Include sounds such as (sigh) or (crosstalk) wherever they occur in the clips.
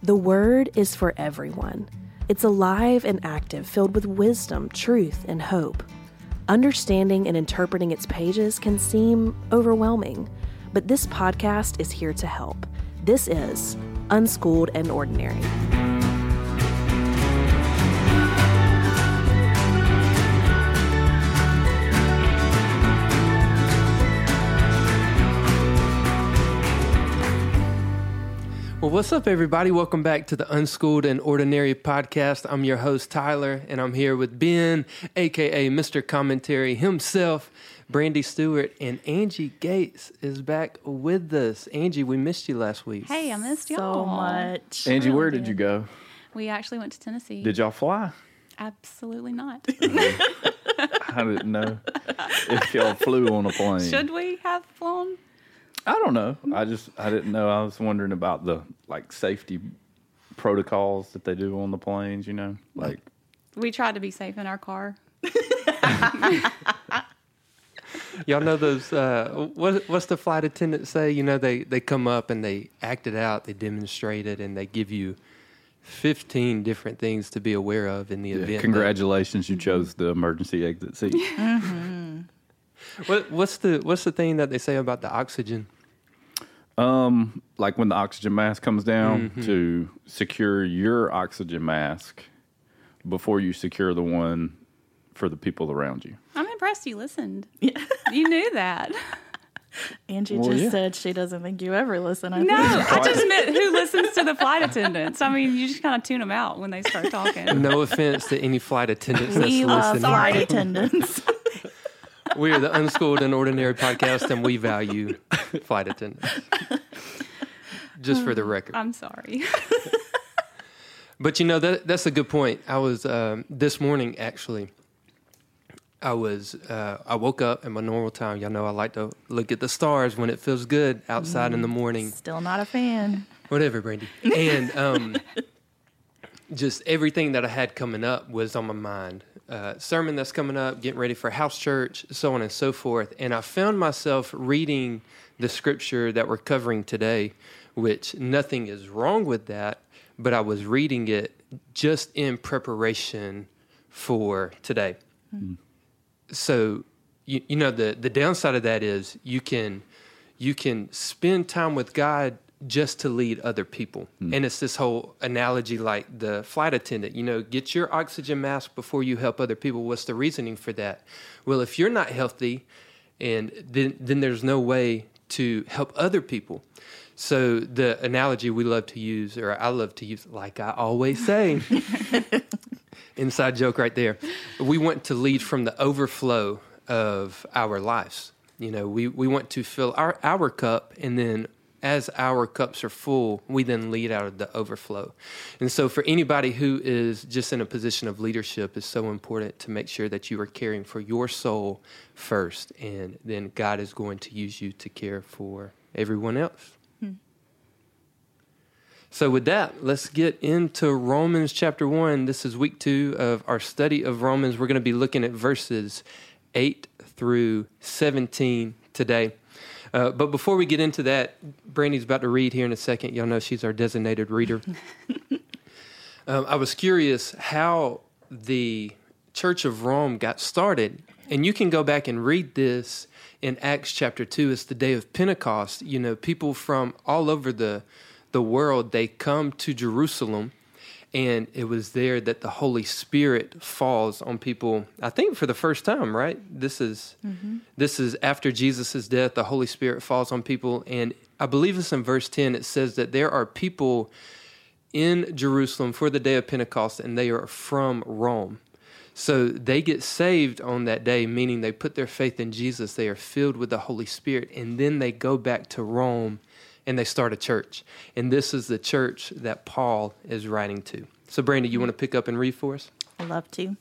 The Word is for everyone. It's alive and active, filled with wisdom, truth, and hope. Understanding and interpreting its pages can seem overwhelming, but this podcast is here to help. This is Unschooled and Ordinary. Well, what's up, everybody? Welcome back to the Unschooled and Ordinary podcast. I'm your host, Tyler, and I'm here with Ben, aka Mr. Commentary himself, Brandy Stewart, and Angie Gates is back with us. Angie, we missed you last week. Hey, I missed y'all so much. Angie, Really where did did. you go? We actually went to Tennessee. Did y'all fly? Absolutely not. (laughs) I didn't know if y'all flew on a plane. Should we have flown? I don't know. I just I didn't know. I was wondering about the like safety protocols that they do on the planes. You know, like We tried to be safe in our car. (laughs) Y'all know those, uh, what, what's the flight attendant say? You know, they, they come up and they act it out, they demonstrate it, and they give you 15 different things to be aware of in the yeah, event. that- congratulations, you chose the emergency exit seat. What, what's the what's the thing that they say about the oxygen? Um, like when the oxygen mask comes down Mm-hmm. to secure your oxygen mask before you secure the one for the people around you. I'm impressed you listened. (laughs) You knew that. Angie Well, just yeah. said she doesn't think you ever listen. I No, think. I just meant who listens to the flight attendants. I mean, you just kind of tune them out when they start talking. No offense to any flight attendants that's we love listening. flight (laughs) attendants. We are the Unschooled and Ordinary podcast, and we value flight attendants. Just for the record. I'm sorry. (laughs) But you know that that's a good point. I was um, this morning actually. I was uh, I woke up at my normal time. Y'all know I like to look at the stars when it feels good outside in the morning. Still not a fan. Whatever, Brandy. And um, (laughs) just everything that I had coming up was on my mind. Uh, sermon that's coming up, getting ready for house church, so on and so forth. And I found myself reading the scripture that we're covering today, which nothing is wrong with that, but I was reading it just in preparation for today. So, you, you know, the, the downside of that is you can you can spend time with God just to lead other people. Hmm. And it's this whole analogy like the flight attendant, you know, get your oxygen mask before you help other people. What's the reasoning for that? Well, if you're not healthy, and then then there's no way to help other people. So the analogy we love to use, or I love to use, like I always say, (laughs) inside joke right there. We want to lead from the overflow of our lives. You know, we, we want to fill our, our cup, and then as our cups are full, we then lead out of the overflow. And so, for anybody who is just in a position of leadership, it's so important to make sure that you are caring for your soul first, and then God is going to use you to care for everyone else. Hmm. So, with that, let's get into Romans chapter 1. This is week two of our study of Romans. We're going to be looking at verses 8 through 17 today. Uh, but before we get into that, Brandy's about to read here in a second. Y'all know she's our designated reader. (laughs) um, I was curious how the Church of Rome got started. And you can go back and read this in Acts chapter 2. It's the day of Pentecost. You know, people from all over the, the world, they come to Jerusalem. And it was there that the Holy Spirit falls on people. I think for the first time, right? This is mm-hmm. this is after Jesus' death. The Holy Spirit falls on people, and I believe it's in verse ten. It says that there are people in Jerusalem for the day of Pentecost, and they are from Rome. So they get saved on that day, meaning they put their faith in Jesus. They are filled with the Holy Spirit, and then they go back to Rome and they start a church. And this is the church that Paul is writing to. So, Brandy, you want to pick up and read for us? I love to.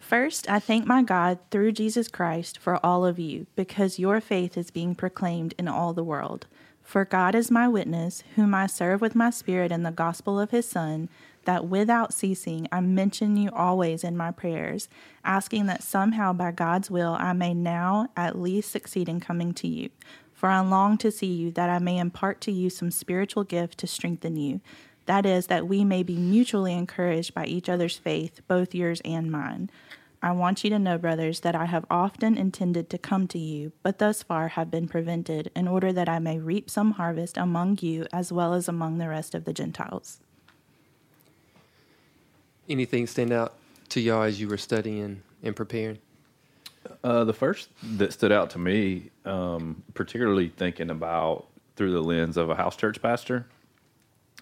First, I thank my God through Jesus Christ for all of you, because your faith is being proclaimed in all the world. For God is my witness, whom I serve with my spirit in the gospel of his Son, that without ceasing I mention you always in my prayers, asking that somehow by God's will I may now at least succeed in coming to you. For I long to see you, that I may impart to you some spiritual gift to strengthen you, That is, that we may be mutually encouraged by each other's faith, both yours and mine. I want you to know, brothers, that I have often intended to come to you, but thus far have been prevented, in order that I may reap some harvest among you as well as among the rest of the Gentiles. Anything stand out to y'all as you were studying and preparing? Uh, the first that stood out to me, um, particularly thinking about through the lens of a house church pastor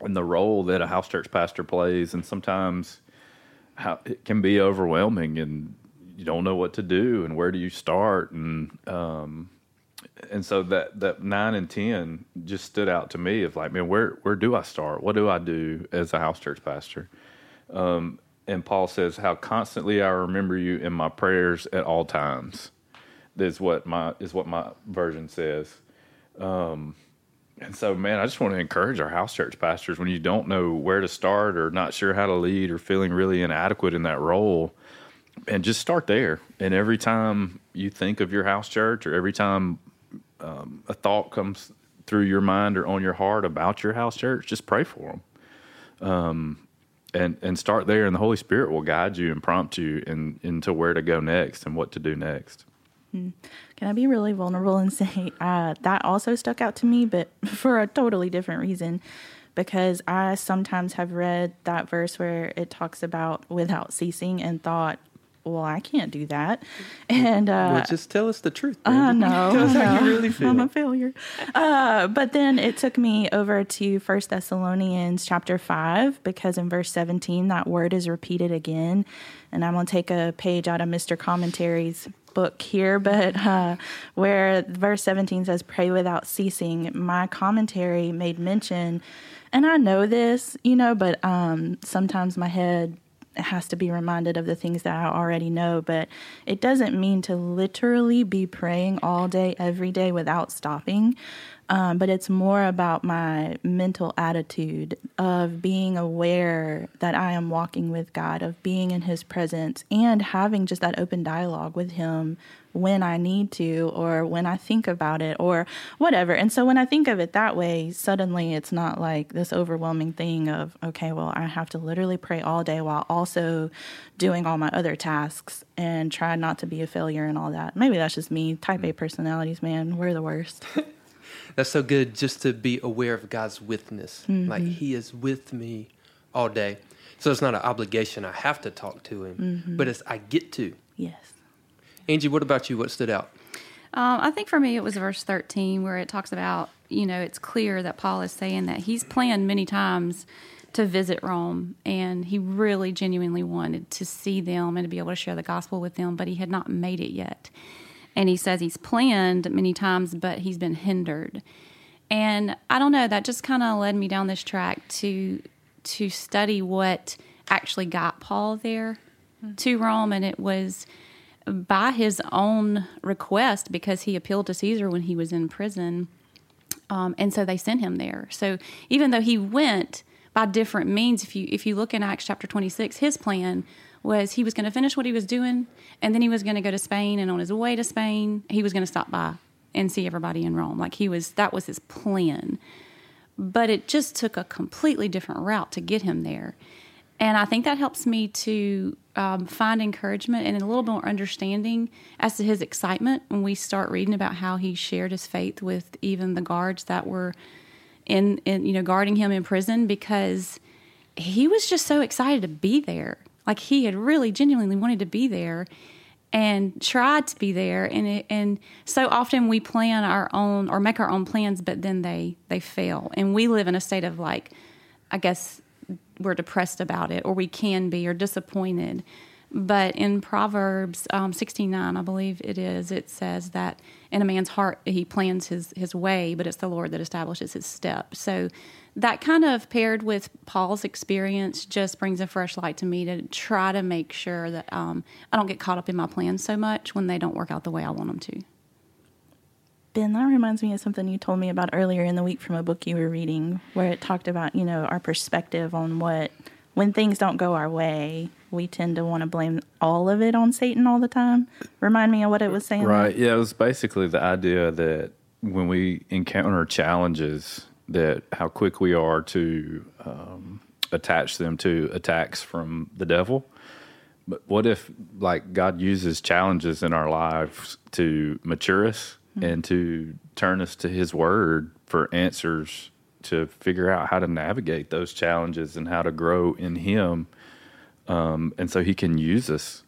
and the role that a house church pastor plays, and sometimes how it can be overwhelming, and you don't know what to do and where do you start, and um, and so that that nine and ten just stood out to me of like, man, where where do I start? What do I do as a house church pastor? Um, and Paul says, "How constantly I remember you in my prayers at all times." Is what my is what my version says. Um, and so, man, I just want to encourage our house church pastors when you don't know where to start or not sure how to lead or feeling really inadequate in that role, and just start there. And every time you think of your house church, or every time um, a thought comes through your mind or on your heart about your house church, just pray for them. Um, and and start there, and the Holy Spirit will guide you and prompt you in, into where to go next and what to do next. Can I be really vulnerable and (laughs) say uh, that also stuck out to me, but (laughs) for a totally different reason? Because I sometimes have read that verse where it talks about without ceasing and thought, well, I can't do that. And uh, well, just tell us the truth. I Brandon. know. Tell us I how you really feel. I'm a failure. Uh, but then it took me over to First Thessalonians chapter five because in verse 17 that word is repeated again, and I'm gonna take a page out of Mr. Commentary's book here, but uh, where verse 17 says "Pray without ceasing," my commentary made mention, and I know this, you know, but um, sometimes my head has to be reminded of the things that I already know, but it doesn't mean to literally be praying all day, every day without stopping. Um, but it's more about my mental attitude of being aware that I am walking with God, of being in His presence, and having just that open dialogue with Him when I need to, or when I think about it, or whatever. And so when I think of it that way, suddenly it's not like this overwhelming thing of, okay, well, I have to literally pray all day while also doing all my other tasks and try not to be a failure and all that. Maybe that's just me. Type A personalities, man, we're the worst. (laughs) That's so good just to be aware of God's witness. Mm-hmm. Like He is with me all day. So it's not an obligation I have to talk to Him, Mm-hmm. but it's I get to. yes. Angie, what about you? What stood out? Um, I think for me, it was verse 13 where it talks about, you know, it's clear that Paul is saying that he's planned many times to visit Rome and he really genuinely wanted to see them and to be able to share the gospel with them, but he had not made it yet. And he says he's planned many times, but he's been hindered. And I don't know, that just kind of led me down this track to to study what actually got Paul there to Rome and it was by his own request because he appealed to Caesar when he was in prison. Um, and so they sent him there. So even though he went by different means, if you if you look in Acts chapter 26, his plan was he was going to finish what he was doing and then he was going to go to Spain and on his way to Spain, he was going to stop by and see everybody in Rome. Like he was that was his plan. But it just took a completely different route to get him there. And I think that helps me to um, find encouragement and a little more understanding as to his excitement when we start reading about how he shared his faith with even the guards that were in, in you know guarding him in prison because he was just so excited to be there. Like he had really genuinely wanted to be there and tried to be there and it, and so often we plan our own or make our own plans but then they they fail and we live in a state of like I guess we're depressed about it or we can be or disappointed. But in proverbs um, 69 i believe it is it says that in a man's heart he plans his, his way but it's the lord that establishes his step. So that kind of paired with paul's experience just brings a fresh light to me to try to make sure that um, i don't get caught up in my plans so much when they don't work out the way i want them to Ben, that reminds me of something you told me about earlier in the week from a book you were reading, where it talked about, you know, our perspective on what, when things don't go our way, we tend to want to blame all of it on Satan all the time. Remind me of what it was saying. Right. Yeah, it was basically the idea that when we encounter challenges, that how quick we are to um, attach them to attacks from the devil. But what if, like, God uses challenges in our lives to mature us and to turn us to His Word for answers to figure out how to navigate those challenges and how to grow in Him, um, and so He can use us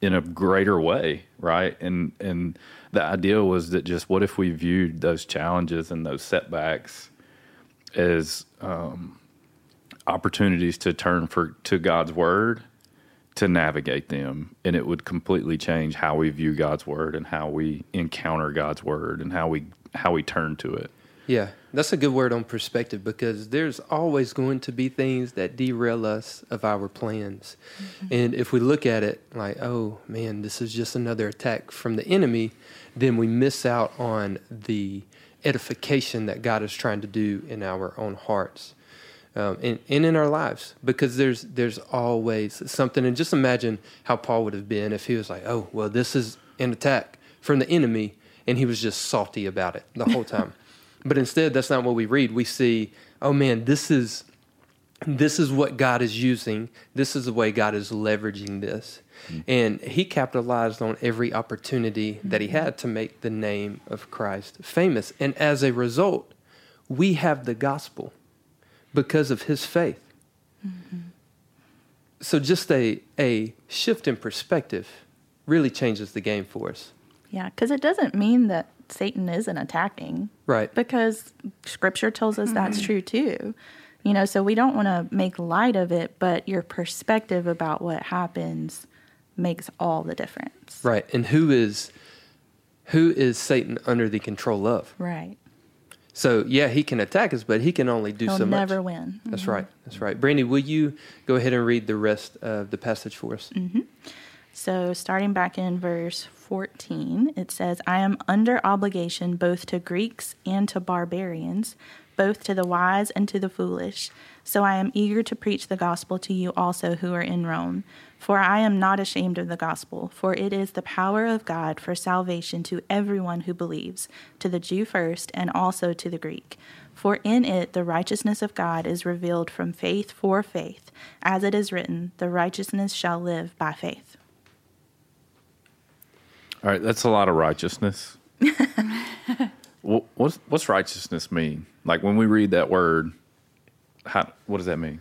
in a greater way, right? And and the idea was that just what if we viewed those challenges and those setbacks as um, opportunities to turn for to God's word to navigate them, and it would completely change how we view God's word and how we encounter God's word and how we how we turn to it. Yeah, that's a good word on perspective because there's always going to be things that derail us of our plans. Mm-hmm. And if we look at it like, oh man, this is just another attack from the enemy, then we miss out on the edification that God is trying to do in our own hearts. Um, and, and in our lives, because there's there's always something. And just imagine how Paul would have been if he was like, "Oh, well, this is an attack from the enemy," and he was just salty about it the whole time. (laughs) But instead, that's not what we read. We see, oh man, this is this is what God is using. This is the way God is leveraging this. And he capitalized on every opportunity that he had to make the name of Christ famous. And as a result, we have the gospel because of his faith. Mm-hmm. So just a a shift in perspective really changes the game for us. Yeah, because it doesn't mean that Satan isn't attacking. Right. Because scripture tells us that's mm-hmm. true too. You know, so we don't want to make light of it, but your perspective about what happens makes all the difference. Right. And who is who is Satan under the control of? Right. So yeah, he can attack us, but he can only do He'll so much. never win. That's mm-hmm. right. That's right. Brandy, will you go ahead and read the rest of the passage for us? Mm-hmm. So, starting back in verse 14, it says, I am under obligation both to Greeks and to barbarians, both to the wise and to the foolish. So, I am eager to preach the gospel to you also who are in Rome. For I am not ashamed of the gospel, for it is the power of God for salvation to everyone who believes, to the Jew first, and also to the Greek. For in it the righteousness of God is revealed from faith for faith, as it is written, The righteousness shall live by faith. All right, that's a lot of righteousness. (laughs) Wh- what's what's righteousness mean? Like when we read that word, how what does that mean?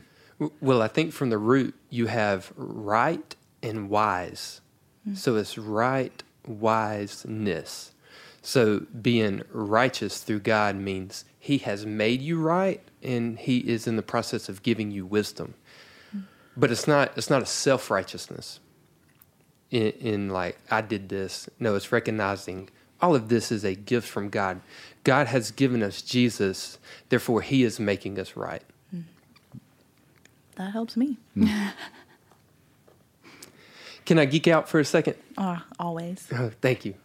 Well, I think from the root you have right and wise. Hmm. So it's right wiseness. So being righteous through God means He has made you right, and He is in the process of giving you wisdom. Hmm. But it's not it's not a self righteousness. In, in like I did this. No, it's recognizing all of this is a gift from God. God has given us Jesus, therefore He is making us right. That helps me. Can I geek out for a second? Ah, always. Oh, (laughs) thank you.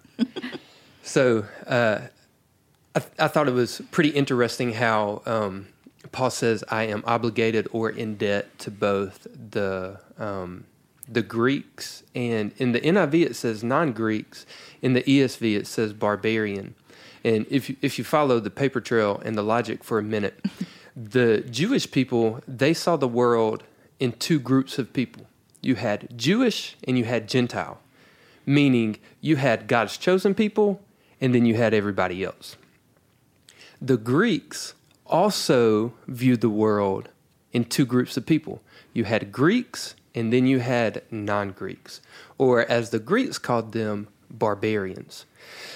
so uh, I, I thought it was pretty interesting how um, Paul says, "I am obligated or in debt to both the um, the Greeks and in the NIV it says non-Greeks. In the ESV it says barbarian. And if you, if you follow the paper trail and the logic for a minute, (laughs) the Jewish people they saw the world in two groups of people. You had Jewish and you had Gentile meaning you had God's chosen people and then you had everybody else. The Greeks also viewed the world in two groups of people. You had Greeks and then you had non Greeks, or as the Greeks called them, barbarians.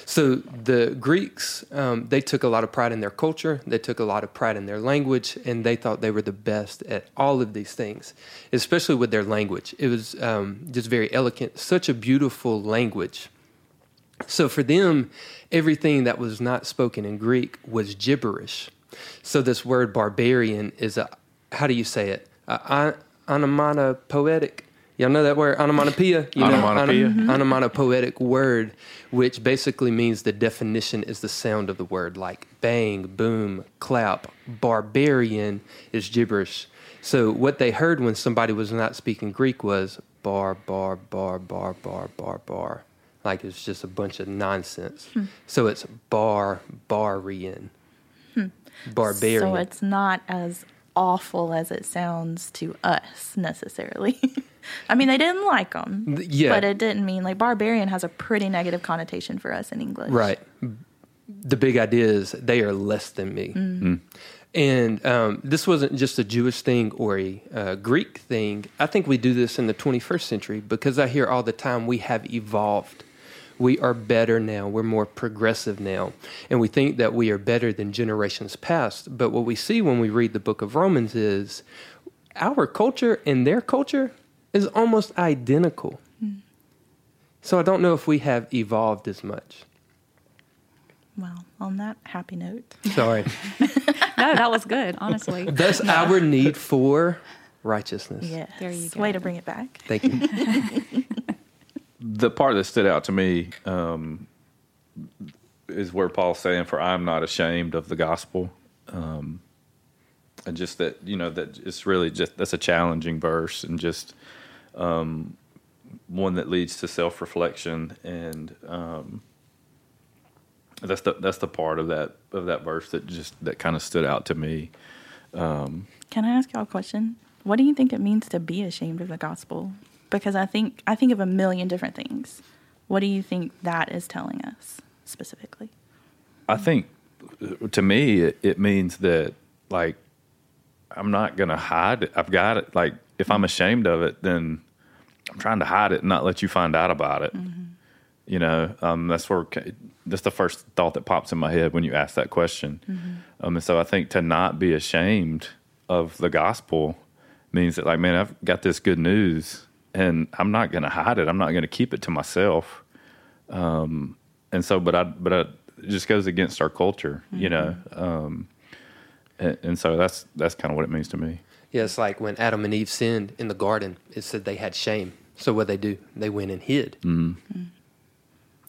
So the Greeks, um, they took a lot of pride in their culture, they took a lot of pride in their language, and they thought they were the best at all of these things, especially with their language. It was um, just very elegant, such a beautiful language. So for them, everything that was not spoken in Greek was gibberish. So this word barbarian is a, how do you say it? A, onomatopoetic. Y'all know that word, onomatopoeia? You know, Onomatopoeia. onom- mm-hmm. onomatopoetic word, which basically means the definition is the sound of the word, like bang, boom, clap. Barbarian is gibberish. So what they heard when somebody was not speaking Greek was bar, bar, bar, bar, bar, bar, bar. Like it's just a bunch of nonsense. Hmm. So it's bar barbarian. Hmm. barbarian. So it's not as awful as it sounds to us necessarily. (laughs) I mean, they didn't like them. Yeah. But it didn't mean like barbarian has a pretty negative connotation for us in English. Right. The big idea is they are less than me. And um, this wasn't just a Jewish thing or a uh, Greek thing. I think we do this in the 21st century because I hear all the time we have evolved. We are better now. We're more progressive now. And we think that we are better than generations past. But what we see when we read the book of Romans is our culture and their culture is almost identical. So I don't know if we have evolved as much. Well, on that happy note. Sorry. (laughs) No, that was good, honestly. That's our need for righteousness. Yeah, There you go. Way to bring it back. Thank you. (laughs) the part that stood out to me um, is where Paul's saying, "For I'm not ashamed of the gospel," um, and just that you know that it's really just that's a challenging verse and just um, one that leads to self reflection and um, that's the that's the part of that of that verse that just that kind of stood out to me. Can I ask y'all a question? What do you think it means to be ashamed of the gospel? Because I think I think of a million different things. What do you think that is telling us specifically? I think to me it, it means that like I'm not gonna hide it. I've got it. Like if I'm ashamed of it, then I'm trying to hide it and not let you find out about it. You know, um, that's where that's the first thought that pops in my head when you ask that question. Um, and so I think to not be ashamed of the gospel means that like, man, I've got this good news and I'm not gonna hide it. I'm not gonna keep it to myself and so but i but I, it just goes against our culture you know um and, and so that's that's kind of what it means to me Yeah, it's like when Adam and Eve sinned in the garden, it said they had shame. So what they do? They went and hid. Mm-hmm.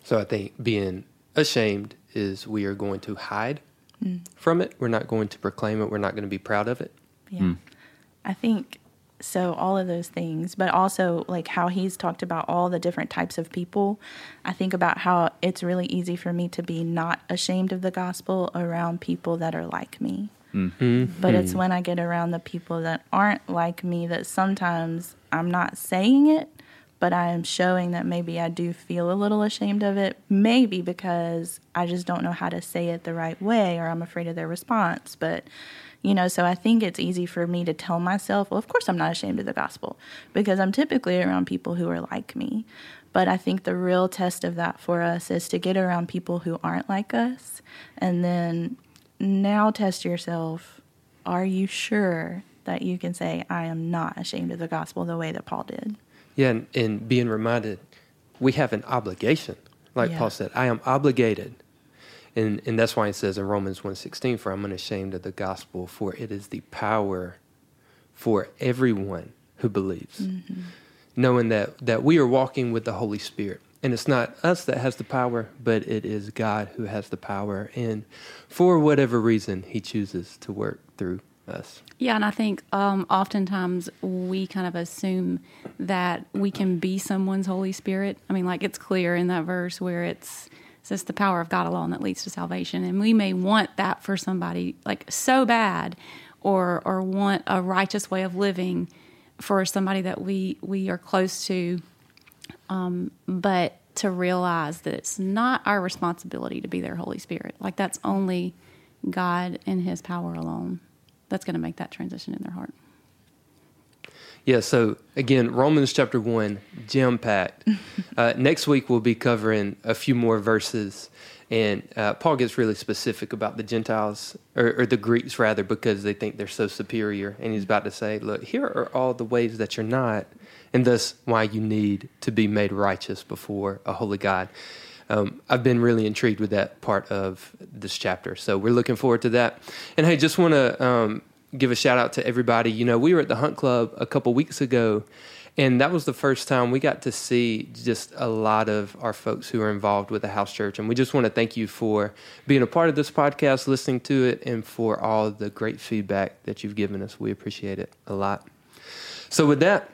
So I think being ashamed is we are going to hide mm. from it. We're not going to proclaim it. We're not going to be proud of it. Yeah. Mm. I think so all of those things, but also like how he's talked about all the different types of people. I think about how it's really easy for me to be not ashamed of the gospel around people that are like me. Mm-hmm. But it's hmm. when I get around the people that aren't like me that sometimes I'm not saying it, but I am showing that maybe I do feel a little ashamed of it. Maybe because I just don't know how to say it the right way or I'm afraid of their response. But, you know, so I think it's easy for me to tell myself, well, of course I'm not ashamed of the gospel because I'm typically around people who are like me. But I think the real test of that for us is to get around people who aren't like us and then now test yourself are you sure that you can say i am not ashamed of the gospel the way that paul did Yeah, and, and being reminded we have an obligation. Like Yeah. Paul said, I am obligated. And and that's why it says in Romans 1.16, for I'm unashamed of the gospel, for it is the power for everyone who believes. Mm-hmm. Knowing that, that we are walking with the Holy Spirit. And it's not us that has the power, but it is God who has the power. And for whatever reason, he chooses to work through us. Yeah, and I think um, oftentimes we kind of assume that we can be someone's Holy Spirit. I mean, like it's clear in that verse where it's it says the power of God alone that leads to salvation, and we may want that for somebody like so bad, or or want a righteous way of living for somebody that we we are close to, um, but to realize that it's not our responsibility to be their Holy Spirit. Like that's only God and His power alone that's going to make that transition in their heart. Yeah, so again, Romans chapter 1, jam packed. (laughs) uh, next week, we'll be covering a few more verses. And uh, Paul gets really specific about the Gentiles, or, or the Greeks rather, because they think they're so superior. And he's about to say, look, here are all the ways that you're not, and thus why you need to be made righteous before a holy God. Um, I've been really intrigued with that part of this chapter. So we're looking forward to that. And hey, just want to um, give a shout out to everybody. You know, we were at the Hunt Club a couple weeks ago, and that was the first time we got to see just a lot of our folks who are involved with the house church. And we just want to thank you for being a part of this podcast, listening to it, and for all the great feedback that you've given us. We appreciate it a lot. So, with that,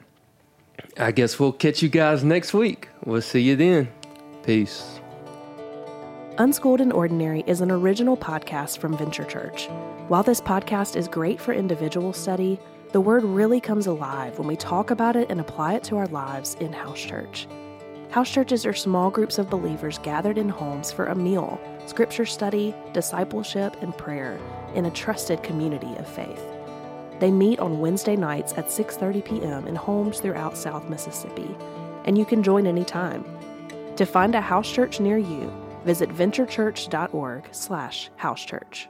I guess we'll catch you guys next week. We'll see you then. Peace. Unschooled and Ordinary is an original podcast from Venture Church. While this podcast is great for individual study, the Word really comes alive when we talk about it and apply it to our lives in house church. House churches are small groups of believers gathered in homes for a meal, scripture study, discipleship, and prayer in a trusted community of faith. They meet on Wednesday nights at 6:30 p.m. in homes throughout South Mississippi, and you can join anytime. To find a house church near you, visit venturechurch.org/housechurch.